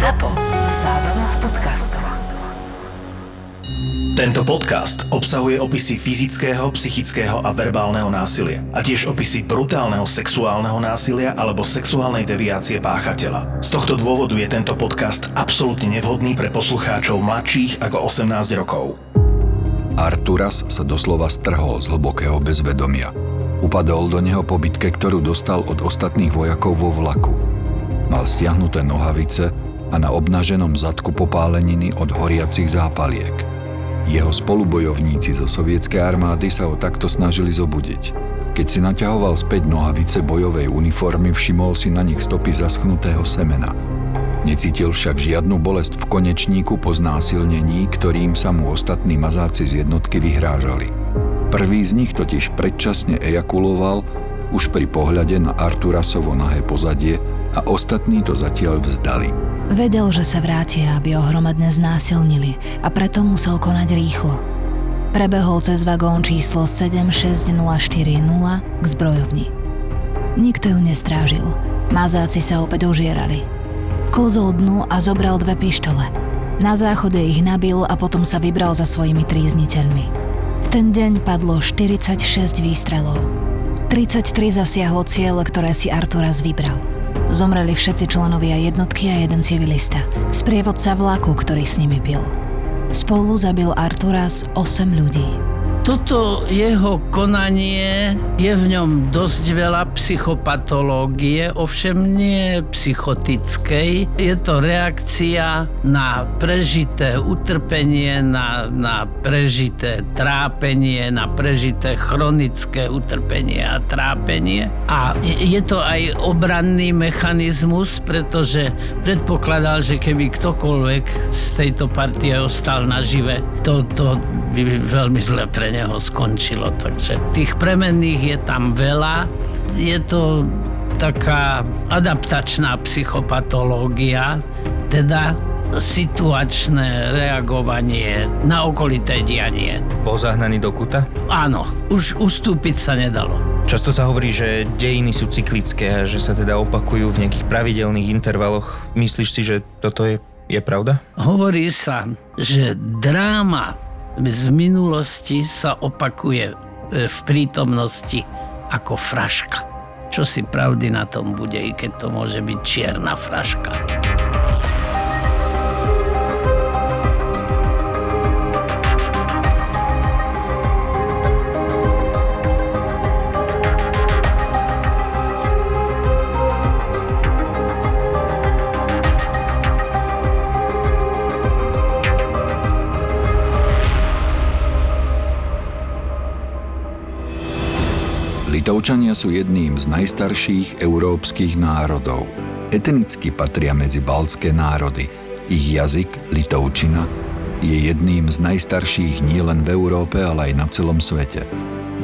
ZAPO. Zábrná v podcastov. Tento podcast obsahuje opisy fyzického, psychického a verbálneho násilia a tiež opisy brutálneho sexuálneho násilia alebo sexuálnej deviácie páchateľa. Z tohto dôvodu je tento podcast absolútne nevhodný pre poslucháčov mladších ako 18 rokov. Arturas sa doslova strhol z hlbokého bezvedomia. Upadol do neho po bitke, ktorú dostal od ostatných vojakov vo vlaku. Mal stiahnuté nohavice a na obnaženom zadku popáleniny od horiacich zápaliek. Jeho spolubojovníci zo sovietskej armády sa ho takto snažili zobudiť. Keď si naťahoval späť nohavice bojovej uniformy, všimol si na nich stopy zaschnutého semena. Necítil však žiadnu bolesť v konečníku po znásilnení, ktorým sa mu ostatní mazáci z jednotky vyhrážali. Prvý z nich totiž predčasne ejakuloval už pri pohľade na Arturasovo nahé pozadie a ostatní to zatiaľ vzdali. Vedel, že sa vrátia, aby ho hromadne znásilnili a preto musel konať rýchlo. Prebehol cez vagón číslo 76040 k zbrojovni. Nikto ju nestrážil. Mazáci sa opäť ožierali. Klzol dnu a zobral dve pištole. Na záchode ich nabil a potom sa vybral za svojimi trízniteľmi. V ten deň padlo 46 výstrelov. 33 zasiahlo cieľ, ktoré si Arturas vybral. Zomreli všetci členovia jednotky a jeden civilista. Sprievodca vlaku, ktorý s nimi pil. Spolu zabil Arturas 8 ľudí. Toto jeho konanie je v ňom dosť veľa psychopatológie, ovšem nie psychotickej. Je to reakcia na prežité utrpenie, na, na prežité trápenie, na prežité chronické utrpenie a trápenie. A je to aj obranný mechanizmus, pretože predpokladal, že keby ktokoľvek z tejto partie ostal nažive, to, to by veľmi zle pre neho skončilo. Takže tých premenných je tam veľa. Je to taká adaptačná psychopatológia, teda situačné reagovanie na okolité dianie. Bol zahnaný do kuta? Áno, už ustúpiť sa nedalo. Často sa hovorí, že dejiny sú cyklické a že sa teda opakujú v nejakých pravidelných intervaloch. Myslíš si, že toto je, je pravda? Hovorí sa, že dráma z minulosti sa opakuje e, v prítomnosti ako fraška. Čo si pravdy na tom bude, i keď to môže byť čierna fraška. Litovčania sú jedným z najstarších európskych národov. Etnicky patria medzi baltské národy. Ich jazyk, litovčina, je jedným z najstarších nielen v Európe, ale aj na celom svete.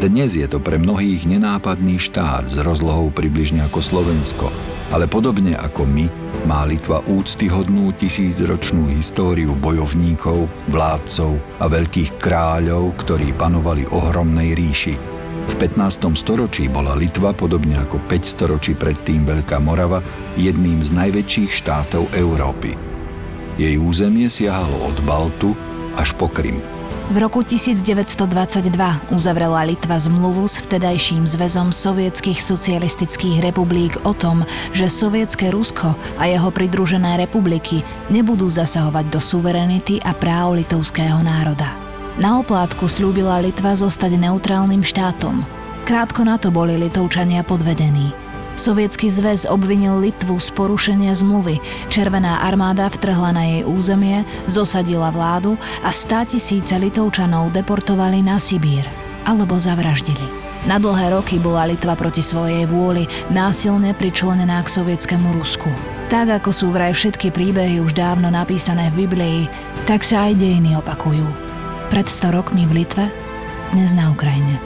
Dnes je to pre mnohých nenápadný štát s rozlohou približne ako Slovensko, ale podobne ako my má Litva úctyhodnú tisícročnú históriu bojovníkov, vládcov a veľkých kráľov, ktorí panovali ohromnej ríši, v 15. storočí bola Litva, podobne ako 5 storočí predtým Veľká Morava, jedným z najväčších štátov Európy. Jej územie siahalo od Baltu až po Krym. V roku 1922 uzavrela Litva zmluvu s vtedajším zväzom sovietských socialistických republik o tom, že sovietské Rusko a jeho pridružené republiky nebudú zasahovať do suverenity a práv litovského národa. Na oplátku slúbila Litva zostať neutrálnym štátom. Krátko na to boli Litovčania podvedení. Sovietský zväz obvinil Litvu z porušenia zmluvy. Červená armáda vtrhla na jej územie, zosadila vládu a stá tisíce Litovčanov deportovali na Sibír alebo zavraždili. Na dlhé roky bola Litva proti svojej vôli násilne pričlenená k sovietskému Rusku. Tak ako sú vraj všetky príbehy už dávno napísané v Biblii, tak sa aj dejiny opakujú pred 100 rokmi v Litve, dnes na Ukrajine.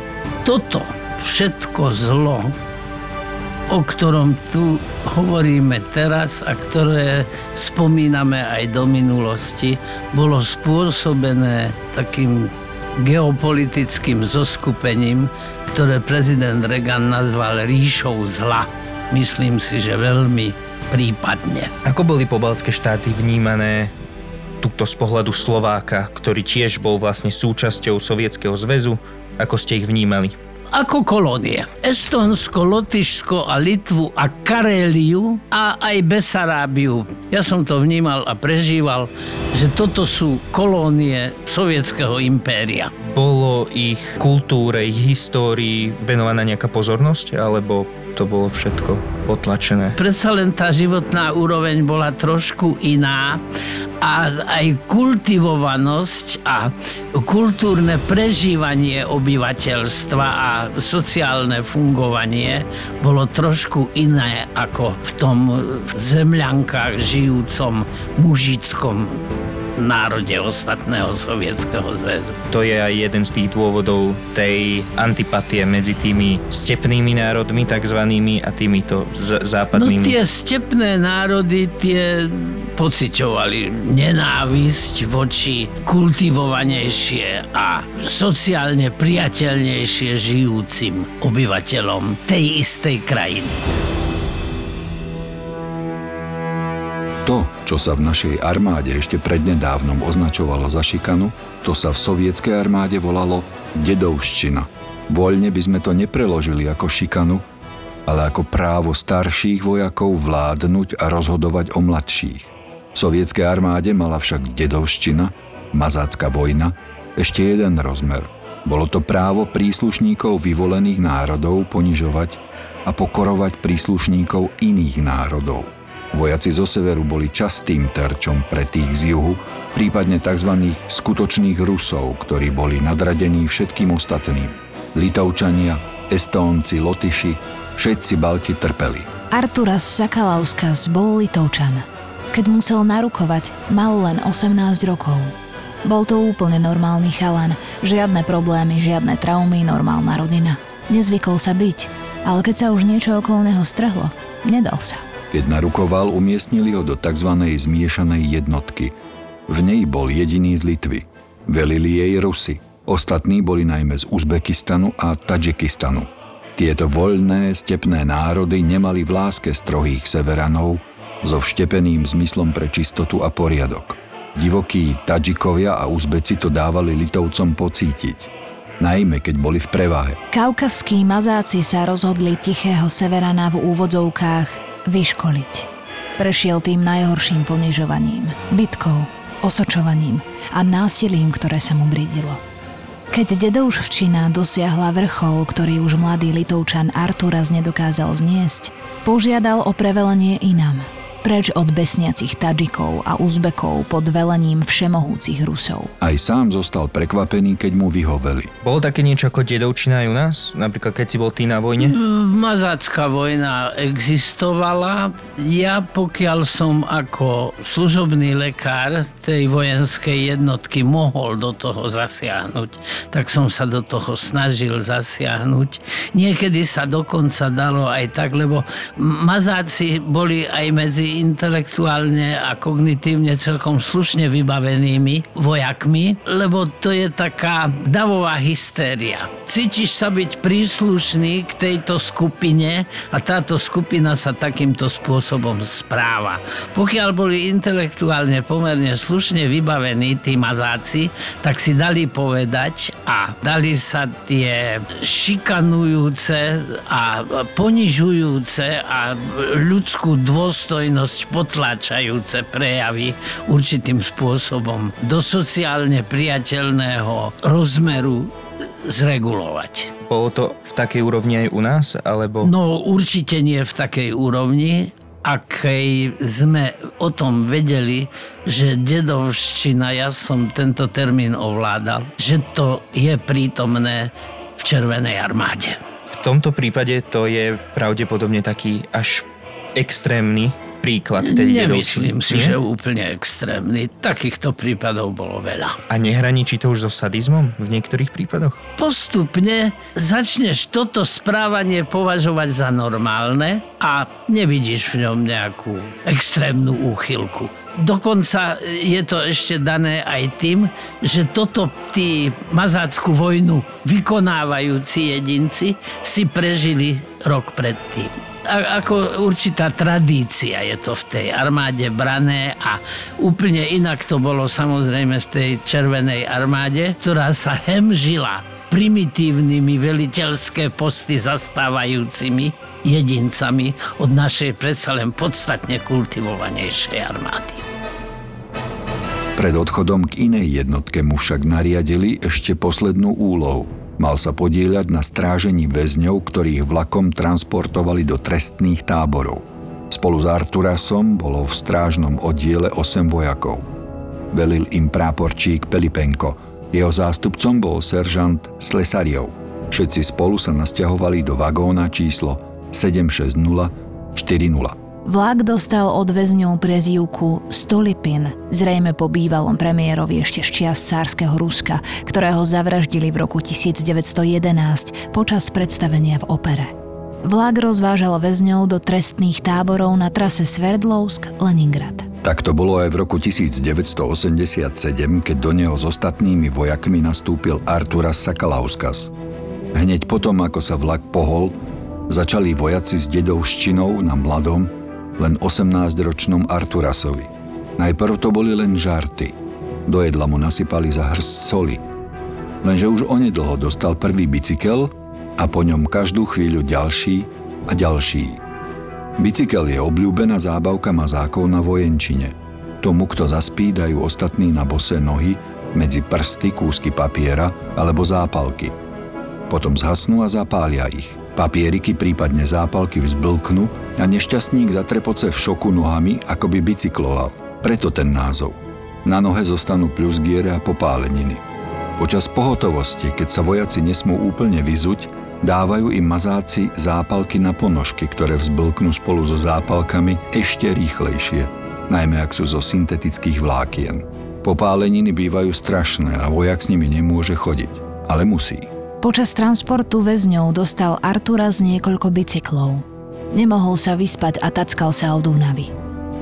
Toto všetko zlo, o ktorom tu hovoríme teraz a ktoré spomíname aj do minulosti, bolo spôsobené takým geopolitickým zoskupením, ktoré prezident Reagan nazval ríšou zla. Myslím si, že veľmi prípadne. Ako boli pobaltské štáty vnímané túto z pohľadu Slováka, ktorý tiež bol vlastne súčasťou Sovietskeho zväzu? Ako ste ich vnímali? ako kolónie. Estonsko, Lotyšsko a Litvu a Karéliu a aj Besarábiu. Ja som to vnímal a prežíval, že toto sú kolónie sovietského impéria. Bolo ich kultúre, ich histórii venovaná nejaká pozornosť, alebo to bolo všetko potlačené. Predsa len tá životná úroveň bola trošku iná a aj kultivovanosť a kultúrne prežívanie obyvateľstva a sociálne fungovanie bolo trošku iné ako v tom zemľankách žijúcom mužickom národe ostatného sovietského zväzu. To je aj jeden z tých dôvodov tej antipatie medzi tými stepnými národmi takzvanými a týmito z- západnými. No tie stepné národy, tie pociťovali nenávisť voči kultivovanejšie a sociálne priateľnejšie žijúcim obyvateľom tej istej krajiny. To, čo sa v našej armáde ešte prednedávnom označovalo za šikanu, to sa v sovietskej armáde volalo dedovština. Voľne by sme to nepreložili ako šikanu, ale ako právo starších vojakov vládnuť a rozhodovať o mladších. V sovietskej armáde mala však dedovština, mazácka vojna, ešte jeden rozmer. Bolo to právo príslušníkov vyvolených národov ponižovať a pokorovať príslušníkov iných národov. Vojaci zo severu boli častým terčom pre tých z juhu, prípadne tzv. skutočných Rusov, ktorí boli nadradení všetkým ostatným. Litovčania, Estónci, Lotyši, všetci Balti trpeli. Arturas Sakalauskas bol Litovčan. Keď musel narukovať, mal len 18 rokov. Bol to úplne normálny chalan, žiadne problémy, žiadne traumy, normálna rodina. Nezvykol sa byť, ale keď sa už niečo okolo neho strhlo, nedal sa. Keď narukoval, umiestnili ho do tzv. zmiešanej jednotky. V nej bol jediný z Litvy. Velili jej Rusy. Ostatní boli najmä z Uzbekistanu a Tadžikistanu. Tieto voľné, stepné národy nemali v láske strohých severanov so vštepeným zmyslom pre čistotu a poriadok. Divokí Tadžikovia a Uzbeci to dávali Litovcom pocítiť. Najmä keď boli v prevahe. Kaukazskí mazáci sa rozhodli tichého severana v úvodzovkách vyškoliť. Prešiel tým najhorším ponižovaním, bitkou, osočovaním a násilím, ktoré sa mu brídilo. Keď dedoušvčina dosiahla vrchol, ktorý už mladý litovčan Arturas nedokázal zniesť, požiadal o prevelenie inam – preč od besniacich Tadžikov a Uzbekov pod velením všemohúcich Rusov. Aj sám zostal prekvapený, keď mu vyhoveli. Bolo také niečo ako dedovčina aj u nás? Napríklad keď si bol ty na vojne? Mazácká vojna existovala. Ja pokiaľ som ako služobný lekár tej vojenskej jednotky mohol do toho zasiahnuť, tak som sa do toho snažil zasiahnuť. Niekedy sa dokonca dalo aj tak, lebo mazáci boli aj medzi intelektuálne a kognitívne celkom slušne vybavenými vojakmi, lebo to je taká davová hystéria. Cítiš sa byť príslušný k tejto skupine a táto skupina sa takýmto spôsobom správa. Pokiaľ boli intelektuálne pomerne slušne vybavení tí mazáci, tak si dali povedať a dali sa tie šikanujúce a ponižujúce a ľudskú dôstojnosť verejnosť potláčajúce prejavy určitým spôsobom do sociálne priateľného rozmeru zregulovať. Bolo to v takej úrovni aj u nás, alebo... No určite nie v takej úrovni, akej sme o tom vedeli, že dedovština, ja som tento termín ovládal, že to je prítomné v Červenej armáde. V tomto prípade to je pravdepodobne taký až extrémny príklad tej Nemyslím si, nie? že úplne extrémny. Takýchto prípadov bolo veľa. A nehraničí to už so sadizmom v niektorých prípadoch? Postupne začneš toto správanie považovať za normálne a nevidíš v ňom nejakú extrémnu úchylku. Dokonca je to ešte dané aj tým, že toto tí mazácku vojnu vykonávajúci jedinci si prežili rok predtým. Ako určitá tradícia je to v tej armáde brané a úplne inak to bolo samozrejme v tej červenej armáde, ktorá sa hemžila primitívnymi veliteľské posty zastávajúcimi jedincami od našej predsa len podstatne kultivovanejšej armády. Pred odchodom k inej jednotke mu však nariadili ešte poslednú úlohu. Mal sa podieľať na strážení väzňov, ktorých vlakom transportovali do trestných táborov. Spolu s Arturasom bolo v strážnom oddiele 8 vojakov. Velil im práporčík Pelipenko. Jeho zástupcom bol seržant Slesariov. Všetci spolu sa nasťahovali do vagóna číslo 76040. Vlak dostal od väzňov prezývku Stolipin, zrejme po bývalom premiérovi ešte z čias cárskeho Ruska, ktorého zavraždili v roku 1911 počas predstavenia v opere. Vlak rozvážal väzňov do trestných táborov na trase Sverdlovsk-Leningrad. Tak to bolo aj v roku 1987, keď do neho s ostatnými vojakmi nastúpil Arturas Sakalauskas. Hneď potom, ako sa vlak pohol, začali vojaci s dedovščinou na mladom, len 18-ročnom Arturasovi. Najprv to boli len žarty. Do jedla mu nasypali za hrst soli. Lenže už onedlho dostal prvý bicykel a po ňom každú chvíľu ďalší a ďalší. Bicykel je obľúbená zábavka mazákov na vojenčine. Tomu, kto zaspí, dajú ostatní na bose nohy medzi prsty kúsky papiera alebo zápalky. Potom zhasnú a zapália ich. Papieriky, prípadne zápalky vzblknú a nešťastník zatrepoce v šoku nohami, ako by bicykloval. Preto ten názov. Na nohe zostanú plusgiere a popáleniny. Počas pohotovosti, keď sa vojaci nesmú úplne vyzuť, dávajú im mazáci zápalky na ponožky, ktoré vzblknú spolu so zápalkami ešte rýchlejšie, najmä ak sú zo syntetických vlákien. Popáleniny bývajú strašné a vojak s nimi nemôže chodiť, ale musí. Počas transportu väzňov dostal Artura z niekoľko bicyklov. Nemohol sa vyspať a tackal sa od únavy.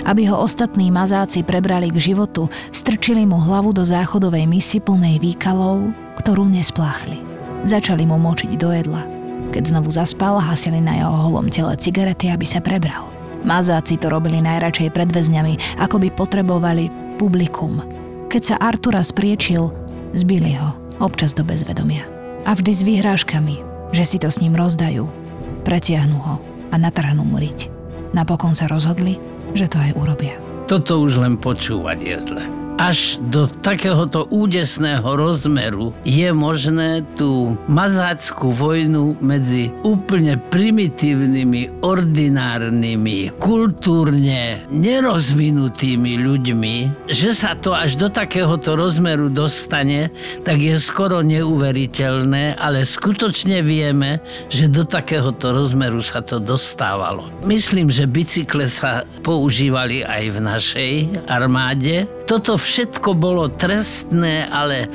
Aby ho ostatní mazáci prebrali k životu, strčili mu hlavu do záchodovej misy plnej výkalov, ktorú nespláchli. Začali mu močiť do jedla. Keď znovu zaspal, hasili na jeho holom tele cigarety, aby sa prebral. Mazáci to robili najradšej pred väzňami, ako by potrebovali publikum. Keď sa Artura spriečil, zbili ho, občas do bezvedomia a vždy s vyhrážkami, že si to s ním rozdajú. Pretiahnu ho a natrhnú mu riť. Napokon sa rozhodli, že to aj urobia. Toto už len počúvať je zle až do takéhoto údesného rozmeru je možné tú mazáckú vojnu medzi úplne primitívnymi, ordinárnymi, kultúrne nerozvinutými ľuďmi, že sa to až do takéhoto rozmeru dostane, tak je skoro neuveriteľné, ale skutočne vieme, že do takéhoto rozmeru sa to dostávalo. Myslím, že bicykle sa používali aj v našej armáde. Toto všetko bolo trestné, ale e,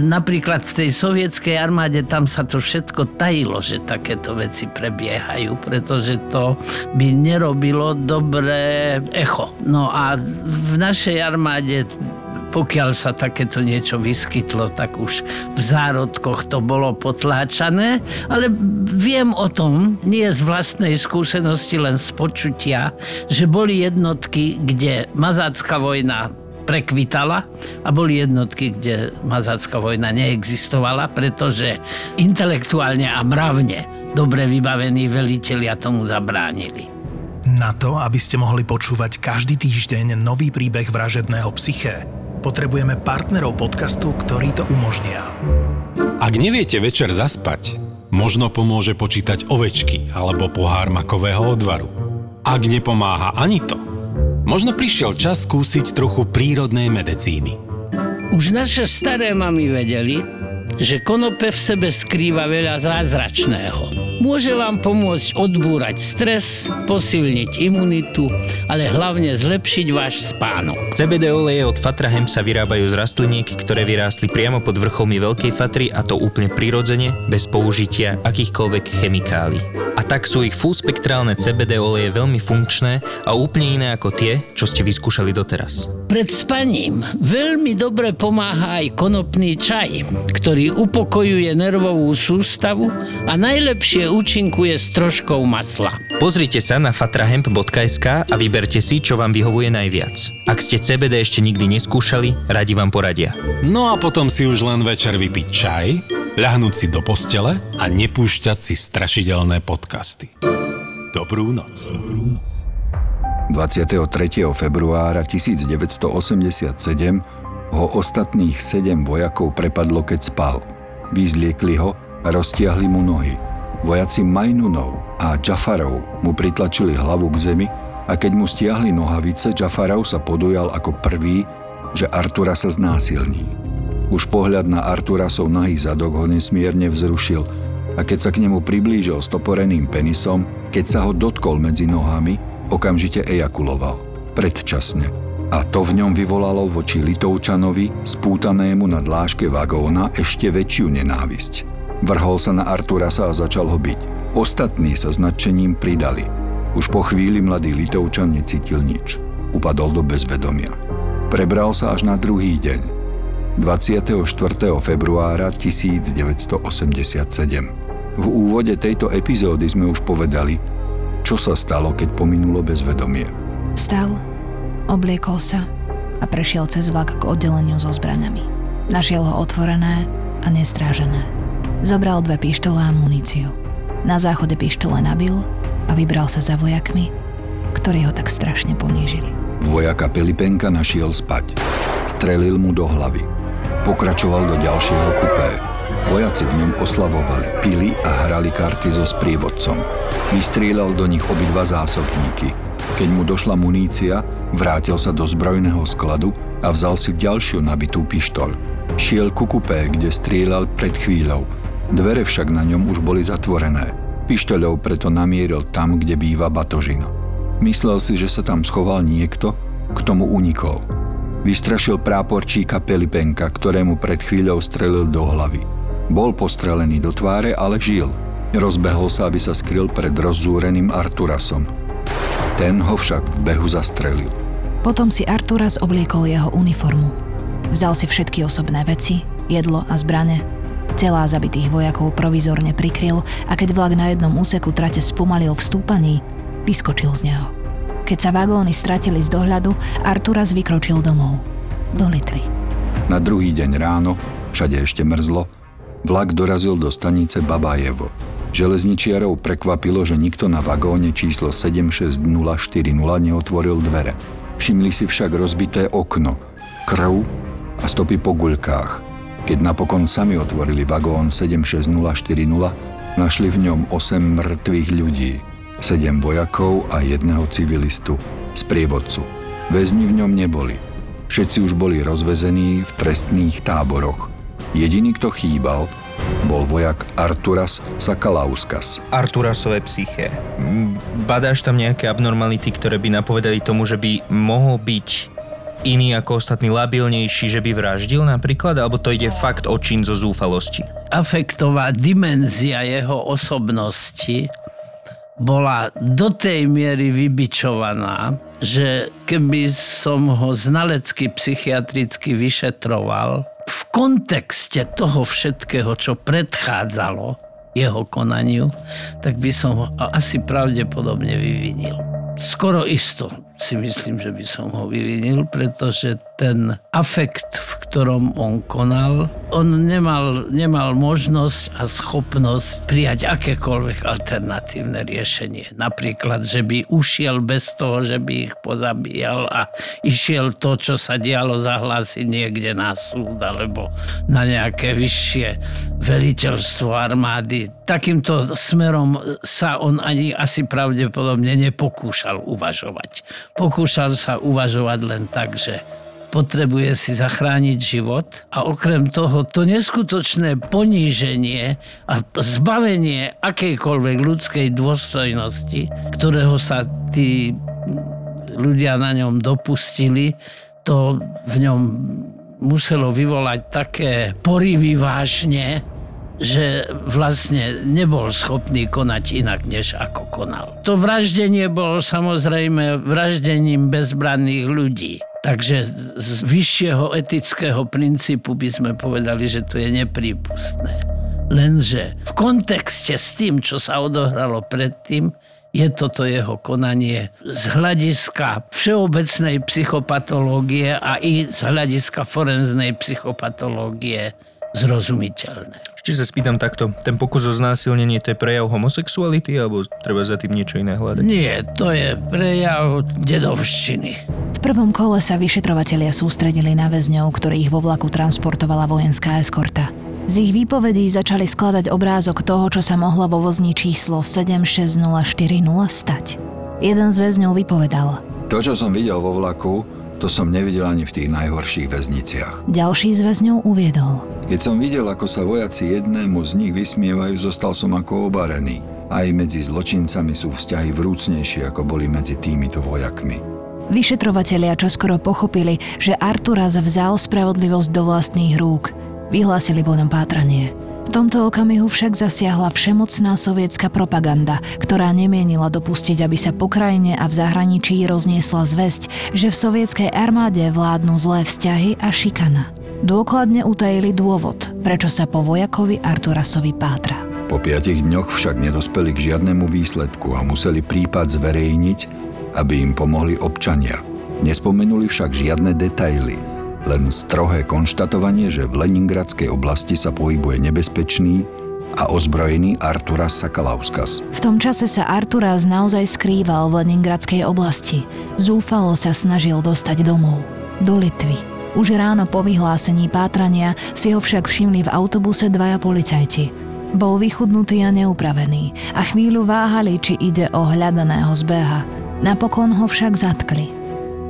napríklad v tej sovietskej armáde tam sa to všetko tajilo, že takéto veci prebiehajú, pretože to by nerobilo dobré echo. No a v našej armáde pokiaľ sa takéto niečo vyskytlo, tak už v zárodkoch to bolo potláčané, ale viem o tom, nie z vlastnej skúsenosti, len z počutia, že boli jednotky, kde mazácká vojna prekvitala a boli jednotky, kde mazácká vojna neexistovala, pretože intelektuálne a mravne dobre vybavení velitelia tomu zabránili. Na to, aby ste mohli počúvať každý týždeň nový príbeh vražedného psyché, potrebujeme partnerov podcastu, ktorí to umožnia. Ak neviete večer zaspať, možno pomôže počítať ovečky alebo pohár makového odvaru. Ak nepomáha ani to, Možno prišiel čas skúsiť trochu prírodnej medicíny. Už naše staré mamy vedeli, že konope v sebe skrýva veľa zázračného. Môže vám pomôcť odbúrať stres, posilniť imunitu, ale hlavne zlepšiť váš spánok. CBD oleje od Fatrahem sa vyrábajú z rastliniek, ktoré vyrástli priamo pod vrcholmi Veľkej Fatry a to úplne prirodzene, bez použitia akýchkoľvek chemikálií. A tak sú ich fullspektrálne CBD oleje veľmi funkčné a úplne iné ako tie, čo ste vyskúšali doteraz. Pred spaním veľmi dobre pomáha aj konopný čaj, ktorý upokojuje nervovú sústavu a najlepšie účinkuje s troškou masla. Pozrite sa na fatrahemp.sk a vyberte si, čo vám vyhovuje najviac. Ak ste CBD ešte nikdy neskúšali, radi vám poradia. No a potom si už len večer vypiť čaj, ľahnúť si do postele a nepúšťať si strašidelné podcasty. Dobrú noc. 23. februára 1987 ho ostatných sedem vojakov prepadlo, keď spal. Vyzliekli ho a roztiahli mu nohy. Vojaci Majnunov a Džafarov mu pritlačili hlavu k zemi a keď mu stiahli nohavice, Džafarov sa podujal ako prvý, že Artura sa znásilní. Už pohľad na Arturasov nahý zadok ho nesmierne vzrušil a keď sa k nemu priblížil stoporeným penisom, keď sa ho dotkol medzi nohami, okamžite ejakuloval. Predčasne. A to v ňom vyvolalo voči Litovčanovi, spútanému na dláške vagóna, ešte väčšiu nenávisť. Vrhol sa na Arturasa a začal ho byť. Ostatní sa značením pridali. Už po chvíli mladý Litovčan necítil nič. Upadol do bezvedomia. Prebral sa až na druhý deň. 24. februára 1987. V úvode tejto epizódy sme už povedali, čo sa stalo, keď pominulo bezvedomie. Vstal, obliekol sa a prešiel cez vlak k oddeleniu so zbraňami. Našiel ho otvorené a nestrážené. Zobral dve pištole a muníciu. Na záchode pištole nabil a vybral sa za vojakmi, ktorí ho tak strašne ponížili. Vojaka Pelipenka našiel spať. Strelil mu do hlavy. Pokračoval do ďalšieho kupé. Vojaci v ňom oslavovali, pili a hrali karty so sprievodcom. Vystrieľal do nich obidva zásobníky. Keď mu došla munícia, vrátil sa do zbrojného skladu a vzal si ďalšiu nabitú pištoľ. Šiel ku kupé, kde strieľal pred chvíľou. Dvere však na ňom už boli zatvorené. Pištoľou preto namieril tam, kde býva batožina. Myslel si, že sa tam schoval niekto, k tomu unikol. Vystrašil práporčíka Pelipenka, ktorému pred chvíľou strelil do hlavy. Bol postrelený do tváre, ale žil. Rozbehol sa, aby sa skryl pred rozzúreným Arturasom. Ten ho však v behu zastrelil. Potom si Arturas obliekol jeho uniformu. Vzal si všetky osobné veci, jedlo a zbrane. Celá zabitých vojakov provizorne prikryl a keď vlak na jednom úseku trate spomalil v stúpaní, vyskočil z neho. Keď sa vagóny stratili z dohľadu, Arturas vykročil domov. Do Litvy. Na druhý deň ráno, všade ešte mrzlo, vlak dorazil do stanice Babajevo. Železničiarov prekvapilo, že nikto na vagóne číslo 76040 neotvoril dvere. Všimli si však rozbité okno, krv a stopy po guľkách. Keď napokon sami otvorili vagón 76040, našli v ňom 8 mŕtvych ľudí, 7 vojakov a jedného civilistu, sprievodcu. Väzni v ňom neboli. Všetci už boli rozvezení v trestných táboroch. Jediný, kto chýbal, bol vojak Arturas Sakalauskas. Arturasové psyché. Badáš tam nejaké abnormality, ktoré by napovedali tomu, že by mohol byť iný ako ostatní, labilnejší, že by vraždil napríklad, alebo to ide fakt očím zo zúfalosti? Afektová dimenzia jeho osobnosti bola do tej miery vybičovaná, že keby som ho znalecky psychiatricky vyšetroval, v kontexte toho všetkého, čo predchádzalo jeho konaniu, tak by som ho asi pravdepodobne vyvinil. Skoro isto si myslím, že by som ho vyvinil, pretože ten afekt, v ktorom on konal, on nemal, nemal možnosť a schopnosť prijať akékoľvek alternatívne riešenie. Napríklad, že by ušiel bez toho, že by ich pozabíjal a išiel to, čo sa dialo, zahlásiť niekde na súd alebo na nejaké vyššie veliteľstvo armády. Takýmto smerom sa on ani asi pravdepodobne nepokúšal uvažovať. Pokúšal sa uvažovať len tak, že potrebuje si zachrániť život a okrem toho to neskutočné poníženie a zbavenie akejkoľvek ľudskej dôstojnosti, ktorého sa tí ľudia na ňom dopustili, to v ňom muselo vyvolať také porivy vážne, že vlastne nebol schopný konať inak, než ako konal. To vraždenie bolo samozrejme vraždením bezbranných ľudí. Takže z vyššieho etického princípu by sme povedali, že to je neprípustné. Lenže v kontexte s tým, čo sa odohralo predtým, je toto jeho konanie z hľadiska všeobecnej psychopatológie a i z hľadiska forenznej psychopatológie zrozumiteľné. Či sa spýtam takto, ten pokus o znásilnenie to je prejav homosexuality alebo treba za tým niečo iné hľadať? Nie, to je prejav dedovštiny. V prvom kole sa vyšetrovatelia sústredili na väzňov, ktorých vo vlaku transportovala vojenská eskorta. Z ich výpovedí začali skladať obrázok toho, čo sa mohlo vo vozni číslo 76040 stať. Jeden z väzňov vypovedal. To, čo som videl vo vlaku, to som nevidel ani v tých najhorších väzniciach. Ďalší z väzňov uviedol. Keď som videl, ako sa vojaci jednému z nich vysmievajú, zostal som ako obarený. Aj medzi zločincami sú vzťahy vrúcnejšie, ako boli medzi týmito vojakmi. Vyšetrovatelia čoskoro pochopili, že Arturas vzal spravodlivosť do vlastných rúk – Vyhlásili po ňom pátranie. V tomto okamihu však zasiahla všemocná sovietská propaganda, ktorá nemienila dopustiť, aby sa po krajine a v zahraničí rozniesla zväzť, že v sovietskej armáde vládnu zlé vzťahy a šikana. Dôkladne utajili dôvod, prečo sa po vojakovi Arturasovi pátra. Po piatich dňoch však nedospeli k žiadnemu výsledku a museli prípad zverejniť, aby im pomohli občania. Nespomenuli však žiadne detaily, len strohé konštatovanie, že v Leningradskej oblasti sa pohybuje nebezpečný a ozbrojený Arturas Sakalauskas. V tom čase sa Arturas naozaj skrýval v Leningradskej oblasti. Zúfalo sa snažil dostať domov. Do Litvy. Už ráno po vyhlásení pátrania si ho však všimli v autobuse dvaja policajti. Bol vychudnutý a neupravený a chvíľu váhali, či ide o hľadaného zbeha. Napokon ho však zatkli.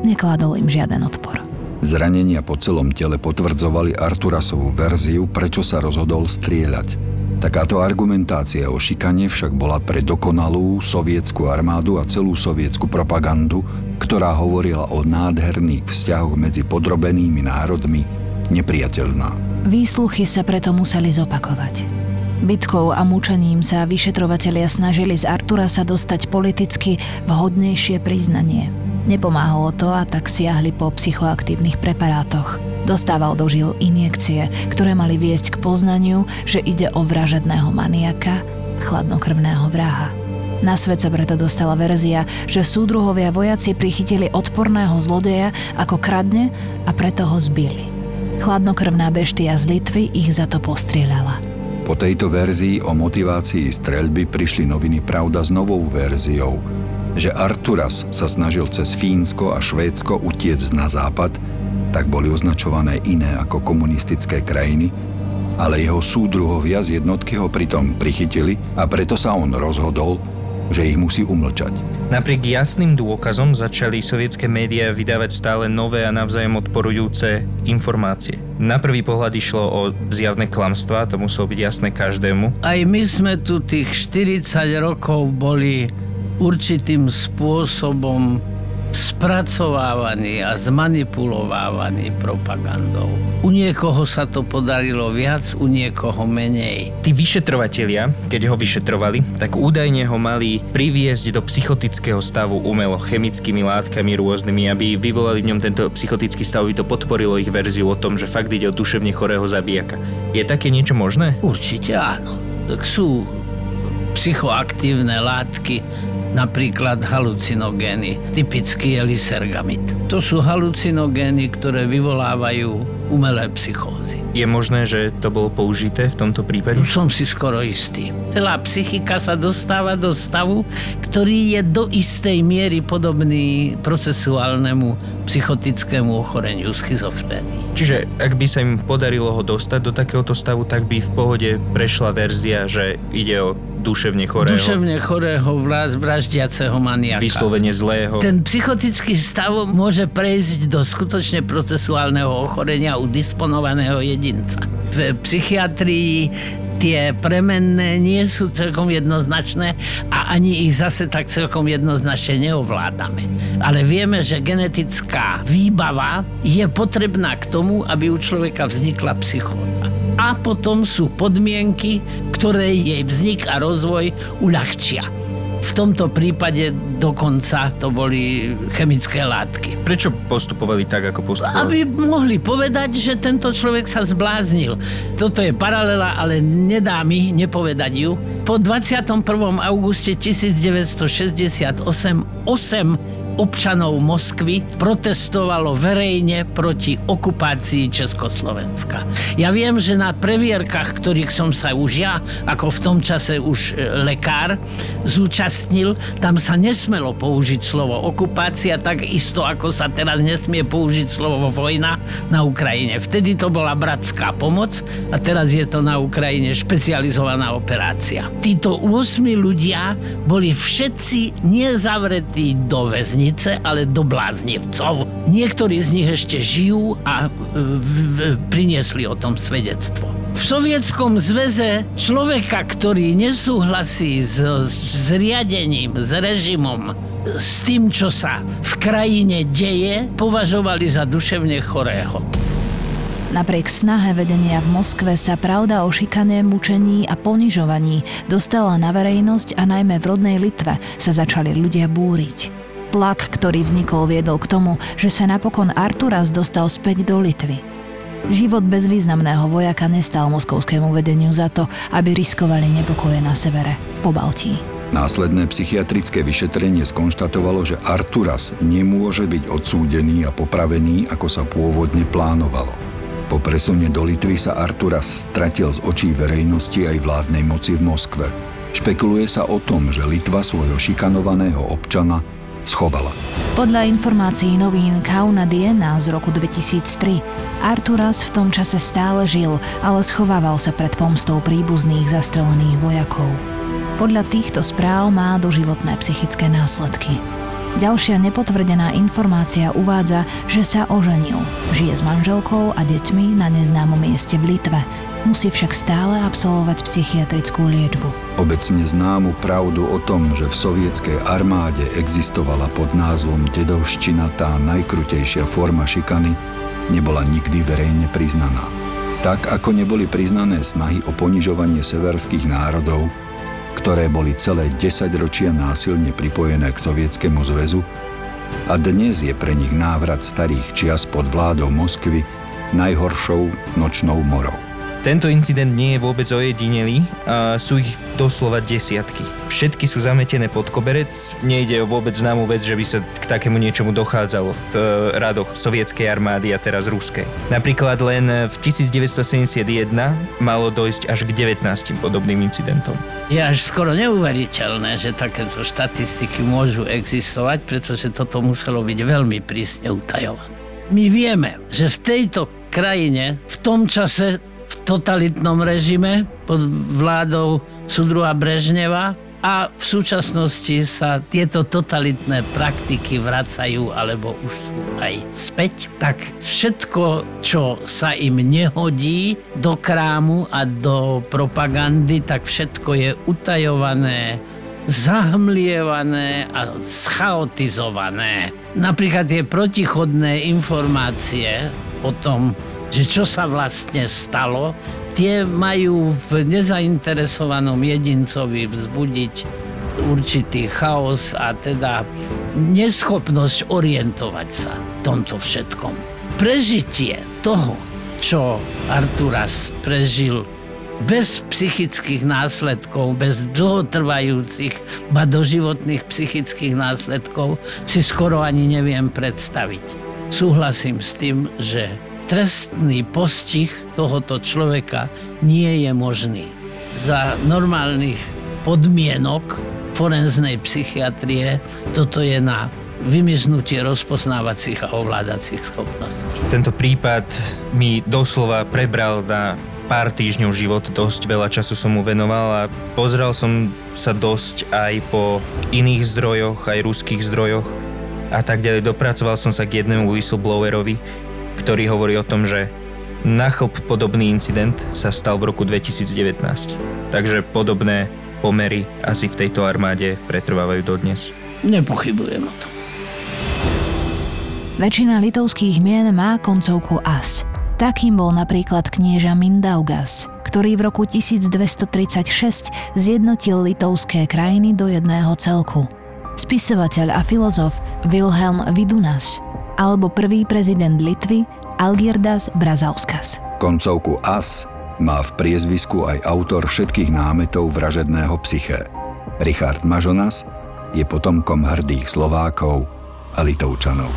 Nekladol im žiaden odpor. Zranenia po celom tele potvrdzovali Arturasovú verziu, prečo sa rozhodol strieľať. Takáto argumentácia o šikane však bola pre dokonalú sovietskú armádu a celú sovietskú propagandu, ktorá hovorila o nádherných vzťahoch medzi podrobenými národmi, nepriateľná. Výsluchy sa preto museli zopakovať. Bytkou a mučením sa vyšetrovatelia snažili z Artura sa dostať politicky vhodnejšie priznanie – Nepomáhalo to a tak siahli po psychoaktívnych preparátoch. Dostával do žil injekcie, ktoré mali viesť k poznaniu, že ide o vražedného maniaka, chladnokrvného vraha. Na svet sa preto dostala verzia, že súdruhovia vojaci prichytili odporného zlodeja ako kradne a preto ho zbili. Chladnokrvná beštia z Litvy ich za to postrieľala. Po tejto verzii o motivácii streľby prišli noviny Pravda s novou verziou – že Arturas sa snažil cez Fínsko a Švédsko utiecť na západ, tak boli označované iné ako komunistické krajiny, ale jeho súdruhovia z jednotky ho pritom prichytili a preto sa on rozhodol, že ich musí umlčať. Napriek jasným dôkazom začali sovietské médiá vydávať stále nové a navzájom odporujúce informácie. Na prvý pohľad išlo o zjavné klamstvá, to muselo byť jasné každému. Aj my sme tu tých 40 rokov boli určitým spôsobom spracovávaný a zmanipulovávaný propagandou. U niekoho sa to podarilo viac, u niekoho menej. Tí vyšetrovatelia, keď ho vyšetrovali, tak údajne ho mali priviesť do psychotického stavu umelo chemickými látkami rôznymi, aby vyvolali v ňom tento psychotický stav, aby to podporilo ich verziu o tom, že fakt ide o duševne chorého zabijaka. Je také niečo možné? Určite áno. Tak sú psychoaktívne látky, napríklad halucinogény. Typický je lysergamid. To sú halucinogény, ktoré vyvolávajú umelé psychózy. Je možné, že to bolo použité v tomto prípade? Som si skoro istý. Celá psychika sa dostáva do stavu, ktorý je do istej miery podobný procesuálnemu psychotickému ochoreniu schizofrénii. Čiže ak by sa im podarilo ho dostať do takéhoto stavu, tak by v pohode prešla verzia, že ide o duševne chorého. Duševne chorého vraždiaceho maniaka. Vyslovene zlého. Ten psychotický stav môže prejsť do skutočne procesuálneho ochorenia u disponovaného jedinca. V psychiatrii tie premenné nie sú celkom jednoznačné a ani ich zase tak celkom jednoznačne neovládame. Ale vieme, že genetická výbava je potrebná k tomu, aby u človeka vznikla psychóza. A potom sú podmienky, ktoré jej vznik a rozvoj uľahčia. V tomto prípade dokonca to boli chemické látky. Prečo postupovali tak, ako postupovali? Aby mohli povedať, že tento človek sa zbláznil. Toto je paralela, ale nedá mi nepovedať ju. Po 21. auguste 1968 8 občanov Moskvy protestovalo verejne proti okupácii Československa. Ja viem, že na previerkach, ktorých som sa už ja, ako v tom čase už e, lekár, zúčastnil, tam sa nesmelo použiť slovo okupácia, tak isto ako sa teraz nesmie použiť slovo vojna na Ukrajine. Vtedy to bola bratská pomoc a teraz je to na Ukrajine špecializovaná operácia. Títo 8 ľudia boli všetci nezavretí do väzni bláznice, ale do bláznivcov. Niektorí z nich ešte žijú a v, priniesli o tom svedectvo. V Sovietskom zväze človeka, ktorý nesúhlasí s, s riadením, s režimom, s tým, čo sa v krajine deje, považovali za duševne chorého. Napriek snahe vedenia v Moskve sa pravda o šikane, mučení a ponižovaní dostala na verejnosť a najmä v rodnej Litve sa začali ľudia búriť. Tlak, ktorý vznikol, viedol k tomu, že sa napokon Arturas dostal späť do Litvy. Život bezvýznamného vojaka nestal moskovskému vedeniu za to, aby riskovali nepokoje na severe, v Pobaltí. Následné psychiatrické vyšetrenie skonštatovalo, že Arturas nemôže byť odsúdený a popravený, ako sa pôvodne plánovalo. Po presune do Litvy sa Arturas stratil z očí verejnosti aj vládnej moci v Moskve. Špekuluje sa o tom, že Litva svojho šikanovaného občana schovala. Podľa informácií novín Kauna Diena z roku 2003 Arturas v tom čase stále žil, ale schovával sa pred pomstou príbuzných zastrelených vojakov. Podľa týchto správ má doživotné psychické následky. Ďalšia nepotvrdená informácia uvádza, že sa oženil, žije s manželkou a deťmi na neznámom mieste v Litve, musí však stále absolvovať psychiatrickú liečbu. Obecne známu pravdu o tom, že v sovietskej armáde existovala pod názvom dedovština tá najkrutejšia forma šikany, nebola nikdy verejne priznaná. Tak ako neboli priznané snahy o ponižovanie severských národov, ktoré boli celé 10 ročia násilne pripojené k Sovietskému zväzu, a dnes je pre nich návrat starých čias pod vládou Moskvy najhoršou nočnou morou. Tento incident nie je vôbec ojedinelý, a sú ich doslova desiatky. Všetky sú zametené pod koberec, nejde o vôbec známu vec, že by sa k takému niečomu dochádzalo v e, radoch sovietskej armády a teraz ruskej. Napríklad len v 1971 malo dojsť až k 19 podobným incidentom. Je až skoro neuveriteľné, že takéto štatistiky môžu existovať, pretože toto muselo byť veľmi prísne utajované. My vieme, že v tejto krajine v tom čase v totalitnom režime pod vládou Sudruha Brežneva a v súčasnosti sa tieto totalitné praktiky vracajú alebo už sú aj späť, tak všetko, čo sa im nehodí do krámu a do propagandy, tak všetko je utajované, zahmlievané a schaotizované. Napríklad tie protichodné informácie o tom, že čo sa vlastne stalo, tie majú v nezainteresovanom jedincovi vzbudiť určitý chaos a teda neschopnosť orientovať sa v tomto všetkom. Prežitie toho, čo Arturas prežil bez psychických následkov, bez dlhotrvajúcich, ba doživotných psychických následkov si skoro ani neviem predstaviť. Súhlasím s tým, že trestný postih tohoto človeka nie je možný. Za normálnych podmienok forenznej psychiatrie toto je na vymiznutie rozpoznávacích a ovládacích schopností. Tento prípad mi doslova prebral na pár týždňov život, dosť veľa času som mu venoval a pozrel som sa dosť aj po iných zdrojoch, aj ruských zdrojoch a tak ďalej. Dopracoval som sa k jednému whistleblowerovi, ktorý hovorí o tom, že na chlp podobný incident sa stal v roku 2019. Takže podobné pomery asi v tejto armáde pretrvávajú dodnes. Nepochybujem o tom. Väčšina litovských mien má koncovku as. Takým bol napríklad knieža Mindaugas, ktorý v roku 1236 zjednotil litovské krajiny do jedného celku. Spisovateľ a filozof Wilhelm Vidunas alebo prvý prezident Litvy Algirdas Brazauskas. Koncovku as má v priezvisku aj autor všetkých námetov vražedného psyché. Richard Mažonas je potomkom hrdých Slovákov a Litovčanov.